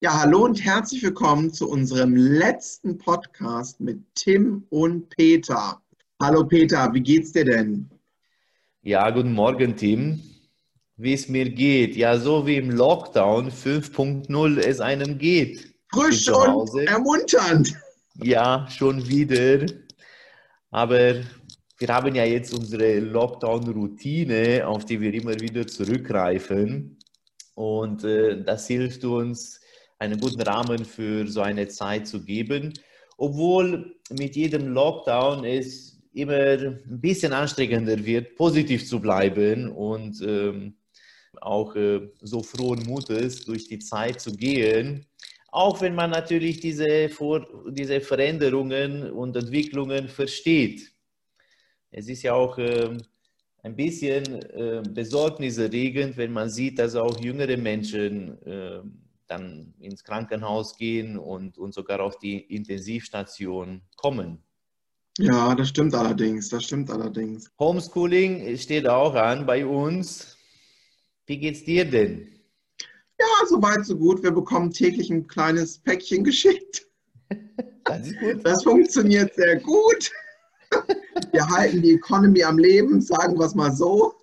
Ja, hallo und herzlich willkommen zu unserem letzten Podcast mit Tim und Peter. Hallo Peter, wie geht's dir denn? Ja, guten Morgen, Tim. Wie es mir geht, ja, so wie im Lockdown 5.0 es einem geht. Frisch und ermunternd. Ja, schon wieder. Aber wir haben ja jetzt unsere Lockdown-Routine, auf die wir immer wieder zurückgreifen. Und äh, das hilft uns, einen guten Rahmen für so eine Zeit zu geben. Obwohl mit jedem Lockdown es immer ein bisschen anstrengender wird, positiv zu bleiben und ähm, auch äh, so frohen Mutes durch die Zeit zu gehen. Auch wenn man natürlich diese, Vor diese Veränderungen und Entwicklungen versteht. Es ist ja auch äh, ein bisschen äh, besorgniserregend, wenn man sieht, dass auch jüngere Menschen äh, dann ins Krankenhaus gehen und, und sogar auf die Intensivstation kommen. Ja, das stimmt allerdings, das stimmt allerdings. Homeschooling steht auch an bei uns. Wie geht's dir denn? Ja, soweit so gut. Wir bekommen täglich ein kleines Päckchen geschickt. Das ist gut. Das funktioniert sehr gut. Wir halten die Economy am Leben, sagen wir es mal so.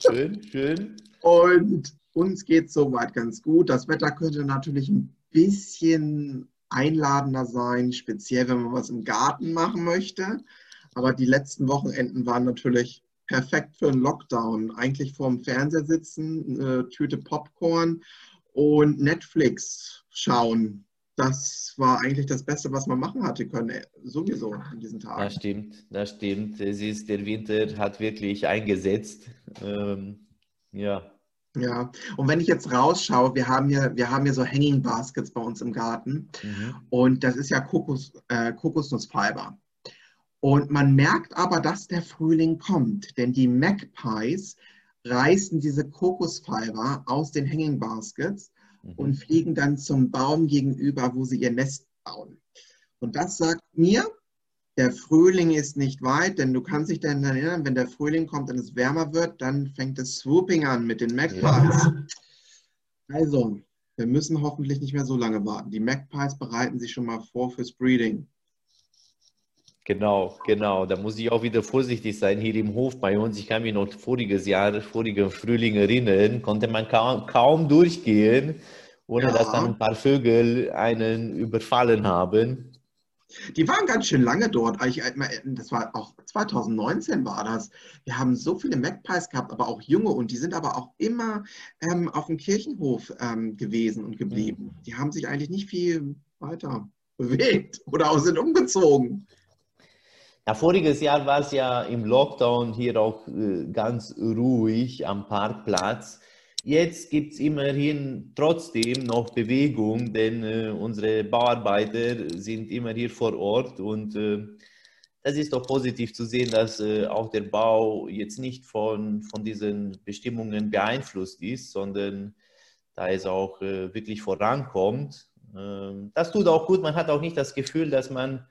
Schön, schön. Und uns geht es soweit ganz gut. Das Wetter könnte natürlich ein bisschen einladender sein, speziell wenn man was im Garten machen möchte. Aber die letzten Wochenenden waren natürlich perfekt für einen Lockdown. Eigentlich vorm Fernseher sitzen, eine Tüte Popcorn und Netflix schauen. Das war eigentlich das Beste, was man machen hatte können, äh, sowieso in diesen Tagen. Das stimmt, das stimmt. Es ist, der Winter hat wirklich eingesetzt. Ähm, ja, ja, und wenn ich jetzt rausschaue, wir haben hier, wir haben hier so Hanging Baskets bei uns im Garten mhm. und das ist ja Kokos, äh, Kokosnussfiber. Und man merkt aber, dass der Frühling kommt, denn die Magpies reißen diese Kokosfiber aus den Hanging Baskets mhm. und fliegen dann zum Baum gegenüber, wo sie ihr Nest bauen. Und das sagt mir, der Frühling ist nicht weit, denn du kannst dich dann erinnern, wenn der Frühling kommt und es wärmer wird, dann fängt das Swooping an mit den Magpies. Ja. Also, wir müssen hoffentlich nicht mehr so lange warten. Die Magpies bereiten sich schon mal vor fürs Breeding. Genau, genau. Da muss ich auch wieder vorsichtig sein hier im Hof bei uns. Ich kann mich noch voriges Jahr, vorigen Frühling erinnern, konnte man kaum, kaum durchgehen, ohne ja. dass dann ein paar Vögel einen überfallen haben. Die waren ganz schön lange dort. Das war auch 2019 war das. Wir haben so viele Magpies gehabt, aber auch junge und die sind aber auch immer ähm, auf dem Kirchenhof ähm, gewesen und geblieben. Mhm. Die haben sich eigentlich nicht viel weiter bewegt oder auch sind umgezogen. Ja, voriges Jahr war es ja im Lockdown hier auch äh, ganz ruhig am Parkplatz. Jetzt gibt es immerhin trotzdem noch Bewegung, denn äh, unsere Bauarbeiter sind immer hier vor Ort und äh, das ist doch positiv zu sehen, dass äh, auch der Bau jetzt nicht von, von diesen Bestimmungen beeinflusst ist, sondern da es auch äh, wirklich vorankommt. Ähm, das tut auch gut. Man hat auch nicht das Gefühl, dass man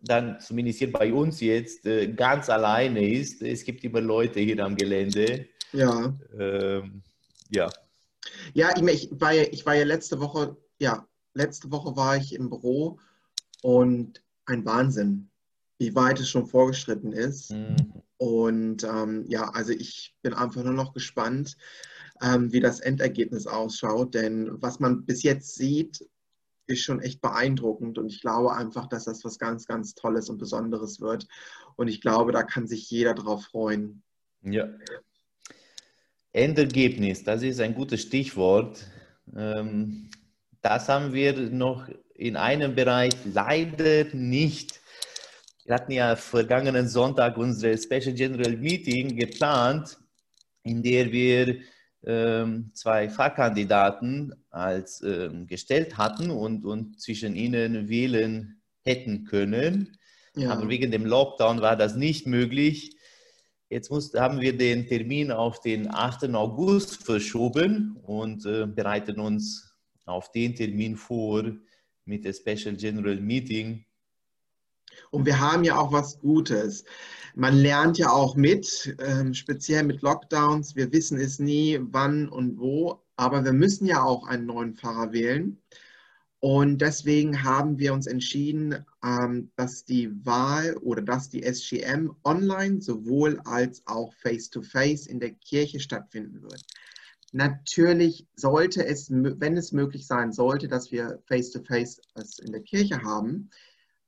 dann, zumindest hier bei uns jetzt, äh, ganz alleine ist. Es gibt immer Leute hier am Gelände. Ja. Ähm, ja. Ja, ich, war ja, ich war ja letzte Woche, ja, letzte Woche war ich im Büro und ein Wahnsinn, wie weit es schon vorgeschritten ist. Mhm. Und ähm, ja, also ich bin einfach nur noch gespannt, ähm, wie das Endergebnis ausschaut, denn was man bis jetzt sieht, ist schon echt beeindruckend und ich glaube einfach, dass das was ganz, ganz Tolles und Besonderes wird. Und ich glaube, da kann sich jeder drauf freuen. Ja, Endergebnis, das ist ein gutes Stichwort. Ähm, das haben wir noch in einem Bereich leider nicht. Wir hatten ja vergangenen Sonntag unsere Special General Meeting geplant, in der wir ähm, zwei Fahrkandidaten als ähm, gestellt hatten und, und zwischen ihnen wählen hätten können. Ja. Aber wegen dem Lockdown war das nicht möglich. Jetzt muss, haben wir den Termin auf den 8. August verschoben und äh, bereiten uns auf den Termin vor mit der Special General Meeting. Und wir haben ja auch was Gutes. Man lernt ja auch mit, äh, speziell mit Lockdowns. Wir wissen es nie, wann und wo, aber wir müssen ja auch einen neuen Fahrer wählen. Und deswegen haben wir uns entschieden, ähm, dass die Wahl oder dass die SGM online sowohl als auch face-to-face -face in der Kirche stattfinden wird. Natürlich sollte es, wenn es möglich sein sollte, dass wir face-to-face -face in der Kirche haben,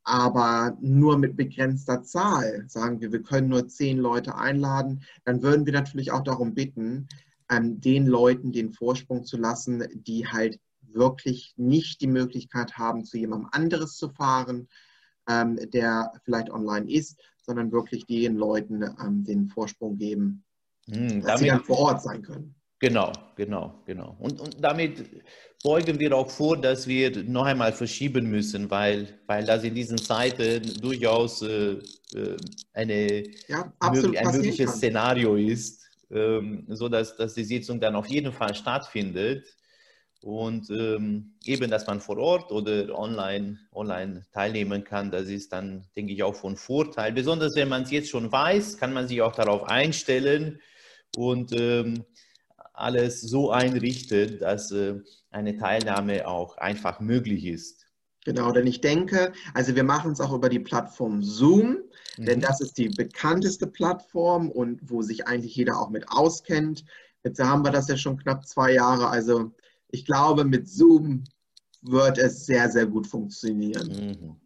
aber nur mit begrenzter Zahl, sagen wir, wir können nur zehn Leute einladen, dann würden wir natürlich auch darum bitten, ähm, den Leuten den Vorsprung zu lassen, die halt wirklich nicht die Möglichkeit haben, zu jemandem anderes zu fahren, ähm, der vielleicht online ist, sondern wirklich den Leuten ähm, den Vorsprung geben, hm, dass sie dann vor Ort sein können. Genau, genau, genau. Und, und damit beugen wir auch vor, dass wir noch einmal verschieben müssen, weil, weil das in diesen Zeiten durchaus äh, äh eine, ja, absolut ein mögliches Szenario ist, ähm, so dass, dass die Sitzung dann auf jeden Fall stattfindet. Und ähm, eben, dass man vor Ort oder online, online teilnehmen kann, das ist dann, denke ich, auch von Vorteil. Besonders wenn man es jetzt schon weiß, kann man sich auch darauf einstellen und ähm, alles so einrichten, dass äh, eine Teilnahme auch einfach möglich ist. Genau, denn ich denke, also wir machen es auch über die Plattform Zoom, mhm. denn das ist die bekannteste Plattform und wo sich eigentlich jeder auch mit auskennt. Jetzt haben wir das ja schon knapp zwei Jahre, also ich glaube, mit Zoom wird es sehr, sehr gut funktionieren. Mhm.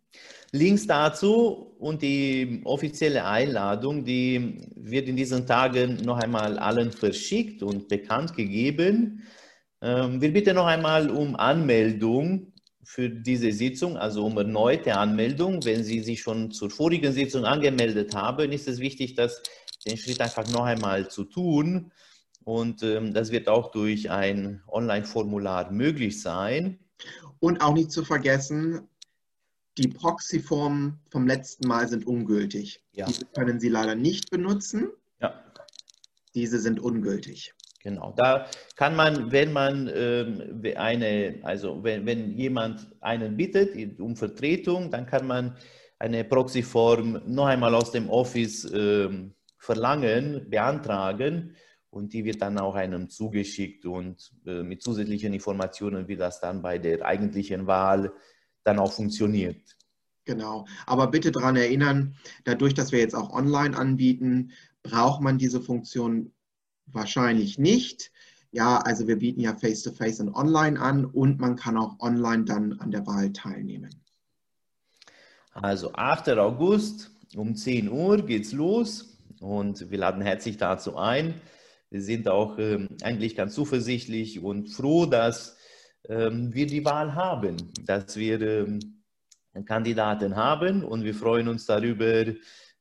Links dazu und die offizielle Einladung, die wird in diesen Tagen noch einmal allen verschickt und bekannt gegeben. Ähm, wir bitten noch einmal um Anmeldung für diese Sitzung, also um erneute Anmeldung. Wenn Sie sich schon zur vorigen Sitzung angemeldet haben, ist es wichtig, das, den Schritt einfach noch einmal zu tun. Und ähm, das wird auch durch ein Online-Formular möglich sein. Und auch nicht zu vergessen, die Proxy-Formen vom letzten Mal sind ungültig. Ja. Diese können Sie leider nicht benutzen. Ja. Diese sind ungültig. Genau, da kann man, wenn man ähm, eine, also wenn, wenn jemand einen bittet um Vertretung, dann kann man eine Proxy-Form noch einmal aus dem Office ähm, verlangen, beantragen und die wird dann auch einem zugeschickt und äh, mit zusätzlichen Informationen, wie das dann bei der eigentlichen Wahl dann auch funktioniert. Genau, aber bitte daran erinnern, dadurch, dass wir jetzt auch online anbieten, braucht man diese Funktion wahrscheinlich nicht. Ja, also wir bieten ja Face-to-Face -face und Online an und man kann auch online dann an der Wahl teilnehmen. Also 8. August um 10 Uhr geht's los und wir laden herzlich dazu ein. Wir sind auch ähm, eigentlich ganz zuversichtlich und froh, dass ähm, wir die Wahl haben, dass wir ähm, Kandidaten haben und wir freuen uns darüber,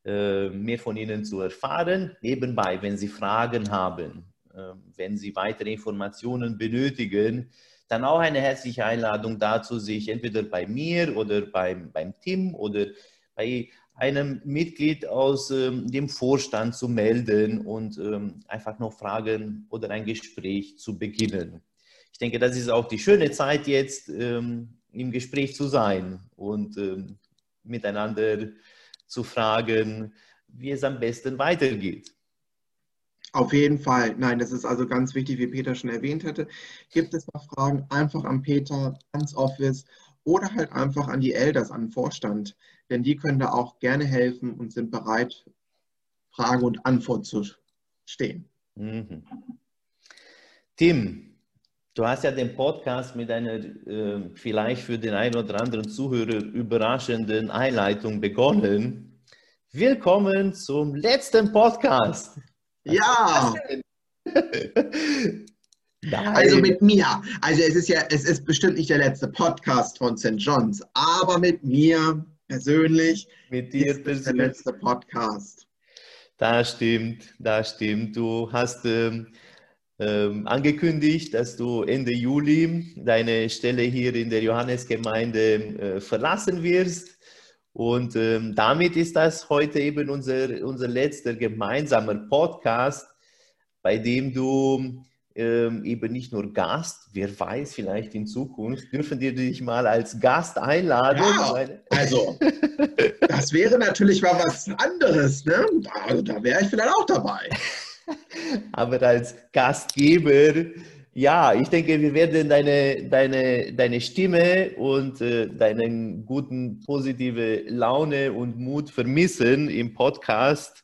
äh, mehr von Ihnen zu erfahren. Nebenbei, wenn Sie Fragen haben, wenn Sie weitere Informationen benötigen, dann auch eine herzliche Einladung dazu, sich entweder bei mir oder beim, beim Tim oder bei einem Mitglied aus ähm, dem Vorstand zu melden und ähm, einfach noch Fragen oder ein Gespräch zu beginnen. Ich denke, das ist auch die schöne Zeit jetzt, ähm, im Gespräch zu sein und ähm, miteinander zu fragen, wie es am besten weitergeht. Auf jeden Fall. Nein, das ist also ganz wichtig, wie Peter schon erwähnt hatte. Gibt es noch Fragen, einfach an Peter, ans Office oder halt einfach an die Elders, an den Vorstand. Denn die können da auch gerne helfen und sind bereit, Frage und Antwort zu stehen. Mhm. Tim, Du hast ja den Podcast mit einer äh, vielleicht für den einen oder anderen Zuhörer überraschenden Einleitung begonnen. Willkommen zum letzten Podcast. Ja. also mit mir. Also es ist ja, es ist bestimmt nicht der letzte Podcast von St. John's, aber mit mir persönlich mit dir ist persönlich. der letzte Podcast. Das stimmt, das stimmt. Du hast ähm, ähm, angekündigt, dass du Ende Juli deine Stelle hier in der Johannesgemeinde äh, verlassen wirst. Und ähm, damit ist das heute eben unser, unser letzter gemeinsamer Podcast, bei dem du ähm, eben nicht nur Gast, wer weiß, vielleicht in Zukunft dürfen wir dich mal als Gast einladen. Ja, also, das wäre natürlich mal was anderes. Ne? Also, da wäre ich vielleicht auch dabei. Aber als Gastgeber Ja, ich denke, wir werden deine, deine, deine Stimme und äh, deinen guten, positive Laune und Mut vermissen im Podcast.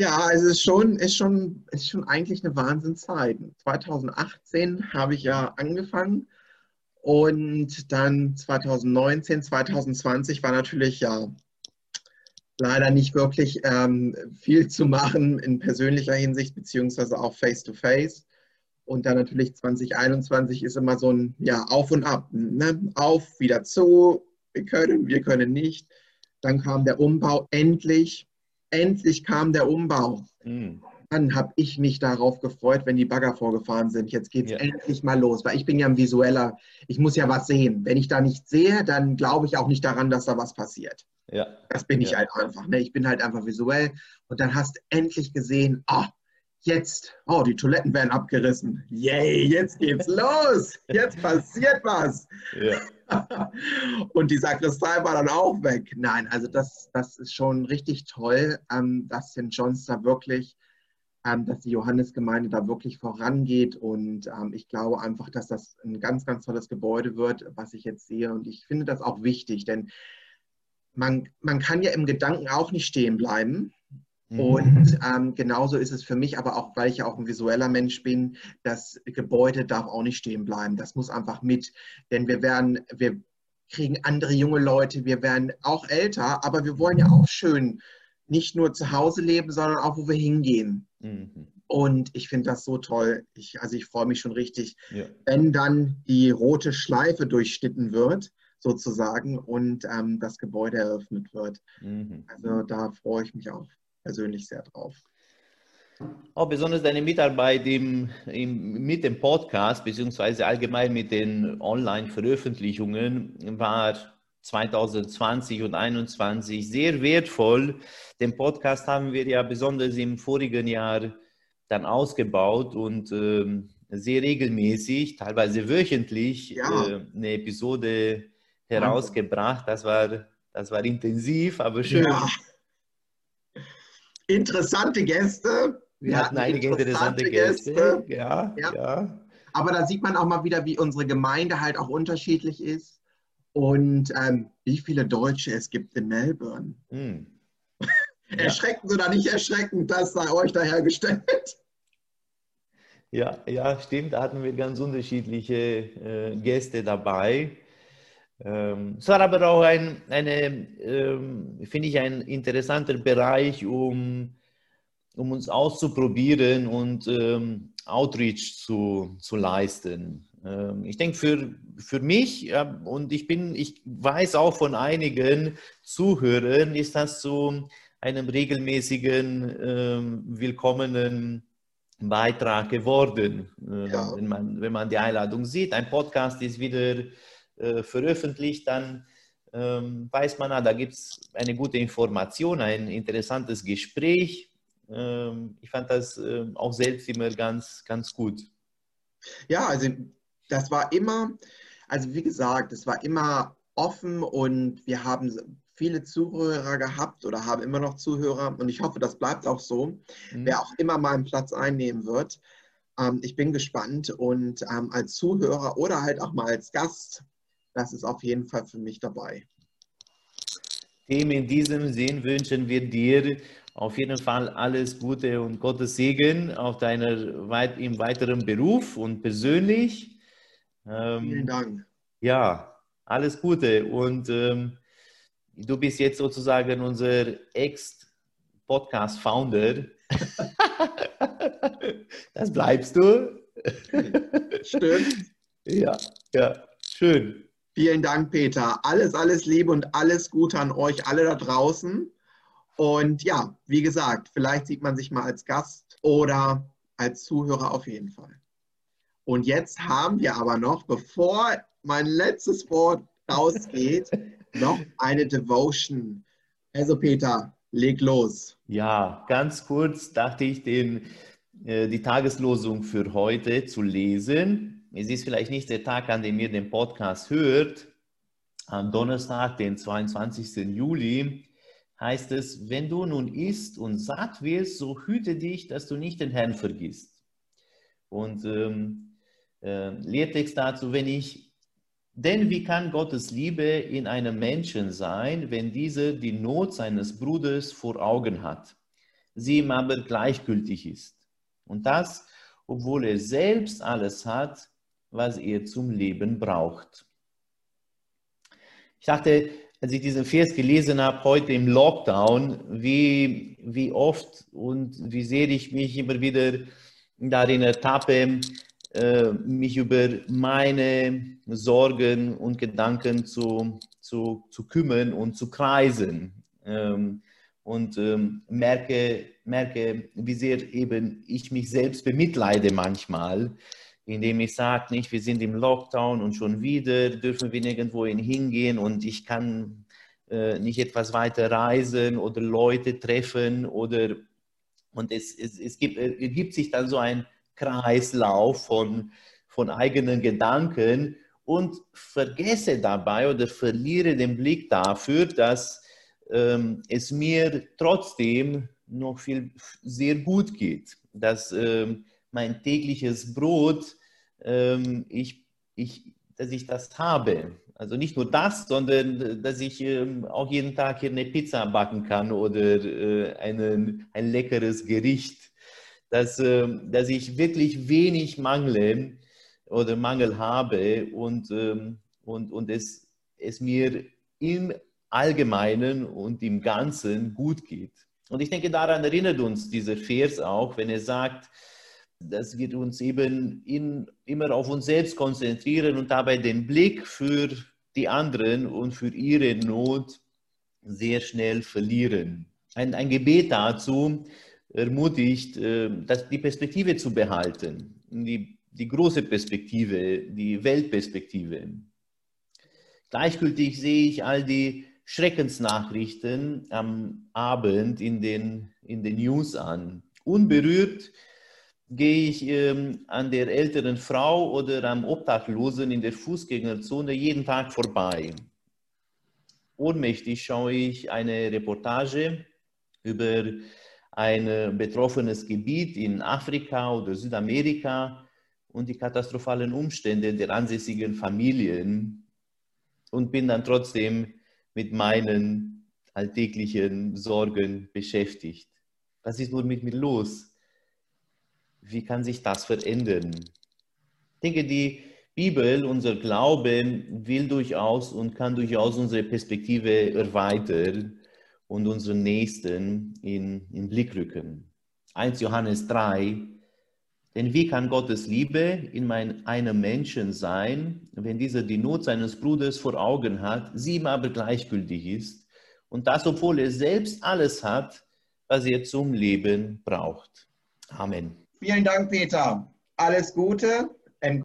Ja, es ist schon, ist schon, ist schon eigentlich eine Wahnsinnszeit. 2018 habe ich ja angefangen und dann 2019, 2020 war natürlich ja leider nicht wirklich ähm, viel zu machen in persönlicher Hinsicht, beziehungsweise auch face-to-face. -face. Und dann natürlich 2021 ist immer so ein ja, Auf und Ab. Ne? Auf, wieder zu, wir können, wir können nicht. Dann kam der Umbau, endlich, endlich kam der Umbau. Mhm. Dann habe ich mich darauf gefreut, wenn die Bagger vorgefahren sind. Jetzt geht es ja. endlich mal los, weil ich bin ja ein Visueller. Ich muss ja was sehen. Wenn ich da nichts sehe, dann glaube ich auch nicht daran, dass da was passiert. Ja. Das bin ich ja. halt einfach. Ne? Ich bin halt einfach visuell. Und dann hast du endlich gesehen, oh, jetzt, oh, die Toiletten werden abgerissen. Yay, jetzt geht's los. Jetzt passiert was. Ja. Und die Sakristei war dann auch weg. Nein, also das, das ist schon richtig toll, ähm, dass St. John's da wirklich, ähm, dass die Johannesgemeinde da wirklich vorangeht. Und ähm, ich glaube einfach, dass das ein ganz, ganz tolles Gebäude wird, was ich jetzt sehe. Und ich finde das auch wichtig, denn man, man kann ja im Gedanken auch nicht stehen bleiben. Mhm. Und ähm, genauso ist es für mich, aber auch, weil ich ja auch ein visueller Mensch bin, das Gebäude darf auch nicht stehen bleiben. Das muss einfach mit, denn wir werden, wir kriegen andere junge Leute, wir werden auch älter, aber wir wollen ja auch schön nicht nur zu Hause leben, sondern auch, wo wir hingehen. Mhm. Und ich finde das so toll. Ich, also ich freue mich schon richtig, ja. wenn dann die rote Schleife durchschnitten wird sozusagen und ähm, das Gebäude eröffnet wird. Mhm. Also da freue ich mich auch persönlich sehr drauf. Auch besonders deine Mitarbeit im, im, mit dem Podcast, beziehungsweise allgemein mit den Online-Veröffentlichungen, war 2020 und 2021 sehr wertvoll. Den Podcast haben wir ja besonders im vorigen Jahr dann ausgebaut und äh, sehr regelmäßig, teilweise wöchentlich, ja. äh, eine Episode herausgebracht. Das war, das war intensiv, aber schön. Ja. Interessante Gäste. Wir, hatten einige interessante, Gäste. Gäste. Ja, ja, ja. Aber da sieht man auch mal wieder, wie unsere Gemeinde halt auch unterschiedlich ist und ähm, wie viele Deutsche es gibt in Melbourne. Hm. erschreckend oder nicht erschreckend, das sei euch dahergestellt. Ja, ja, stimmt. Da hatten wir ganz unterschiedliche äh, Gäste dabei. Ähm, es war aber auch ein, eine, ähm, finde ich, ein interessanter Bereich, um, um uns auszuprobieren und ähm, Outreach zu, zu leisten. Ich denke, für, für mich ja, und ich bin, ich weiß auch von einigen Zuhörern, ist das zu einem regelmäßigen, willkommenen Beitrag geworden. Äh, ja. wenn, man, wenn man die Einladung sieht. Ein Podcast ist wieder äh, veröffentlicht, dann ähm, weiß man, ah, da gibt es eine gute Information, ein interessantes Gespräch. Ähm, ich fand das äh, auch selbst immer ganz, ganz gut. Ja, also das war immer, also wie gesagt, es war immer offen und wir haben viele Zuhörer gehabt oder haben immer noch Zuhörer und ich hoffe, das bleibt auch so, mhm. wer auch immer mal einen Platz einnehmen wird. Ähm, ich bin gespannt und ähm, als Zuhörer oder halt auch mal als Gast das ist auf jeden Fall für mich dabei. Dem in diesem Sinn wünschen wir dir auf jeden Fall alles Gute und Gottes Segen auf deiner weit, im weiteren Beruf und persönlich. Ähm, Vielen Dank. Ja, alles Gute und ähm, du bist jetzt sozusagen unser Ex-Podcast-Founder. das bleibst du. Stimmt. Ja, ja, schön. Vielen Dank, Peter. Alles, alles Liebe und alles Gute an euch alle da draußen. Und ja, wie gesagt, vielleicht sieht man sich mal als Gast oder als Zuhörer auf jeden Fall. Und jetzt haben wir aber noch, bevor mein letztes Wort rausgeht, noch eine Devotion. Also Peter, leg los. Ja, ganz kurz dachte ich, den, äh, die Tageslosung für heute zu lesen es ist vielleicht nicht der Tag, an dem ihr den Podcast hört, am Donnerstag, den 22. Juli, heißt es, wenn du nun isst und satt wirst, so hüte dich, dass du nicht den Herrn vergisst. Und ähm, äh, Lehrtext dazu, wenn ich, denn wie kann Gottes Liebe in einem Menschen sein, wenn dieser die Not seines Bruders vor Augen hat, sie ihm aber gleichgültig ist? Und das, obwohl er selbst alles hat, was er zum Leben braucht. Ich dachte, als ich diesen Vers gelesen habe, heute im Lockdown, wie, wie oft und wie sehr ich mich immer wieder darin ertappe, äh, mich über meine Sorgen und Gedanken zu, zu, zu kümmern und zu kreisen. Ähm, und ähm, merke, merke, wie sehr eben ich mich selbst bemitleide manchmal, indem ich sage, nicht, wir sind im Lockdown und schon wieder dürfen wir nirgendwo hingehen und ich kann äh, nicht etwas weiter reisen oder Leute treffen oder und es, es, es gibt, äh, ergibt sich dann so ein Kreislauf von, von eigenen Gedanken und vergesse dabei oder verliere den Blick dafür, dass ähm, es mir trotzdem noch viel sehr gut geht, dass ähm, mein tägliches Brot, ähm, ich, ich, dass ich das habe. Also nicht nur das, sondern dass ich ähm, auch jeden Tag hier eine Pizza backen kann oder äh, einen, ein leckeres Gericht. Dass, äh, dass ich wirklich wenig mangle oder Mangel habe und, ähm, und, und es, es mir im Allgemeinen und im Ganzen gut geht. Und ich denke, daran erinnert uns dieser Vers auch, wenn er sagt, dass wir uns eben in, immer auf uns selbst konzentrieren und dabei den Blick für die anderen und für ihre Not sehr schnell verlieren. Ein, ein Gebet dazu ermutigt, äh, dass die Perspektive zu behalten, die, die große Perspektive, die Weltperspektive. Gleichgültig sehe ich all die Schreckensnachrichten am Abend in den, in den News an. Unberührt gehe ich ähm, an der älteren Frau oder am Obdachlosen in der Fußgängerzone jeden Tag vorbei. Ohnmächtig schaue ich eine Reportage über ein betroffenes Gebiet in Afrika oder Südamerika und die katastrophalen Umstände der ansässigen Familien und bin dann trotzdem mit meinen alltäglichen Sorgen beschäftigt. Was ist nur mit mir los? Wie kann sich das verändern? Ich denke, die Bibel, unser Glaube, will durchaus und kann durchaus unsere Perspektive erweitern und unseren Nächsten in, in Blick rücken. 1 Johannes 3, denn wie kann Gottes Liebe in mein, einem Menschen sein, wenn dieser die Not seines Bruders vor Augen hat, sie ihm aber gleichgültig ist und das, obwohl er selbst alles hat, was er zum Leben braucht. Amen. Vielen Dank, Peter. Alles Gute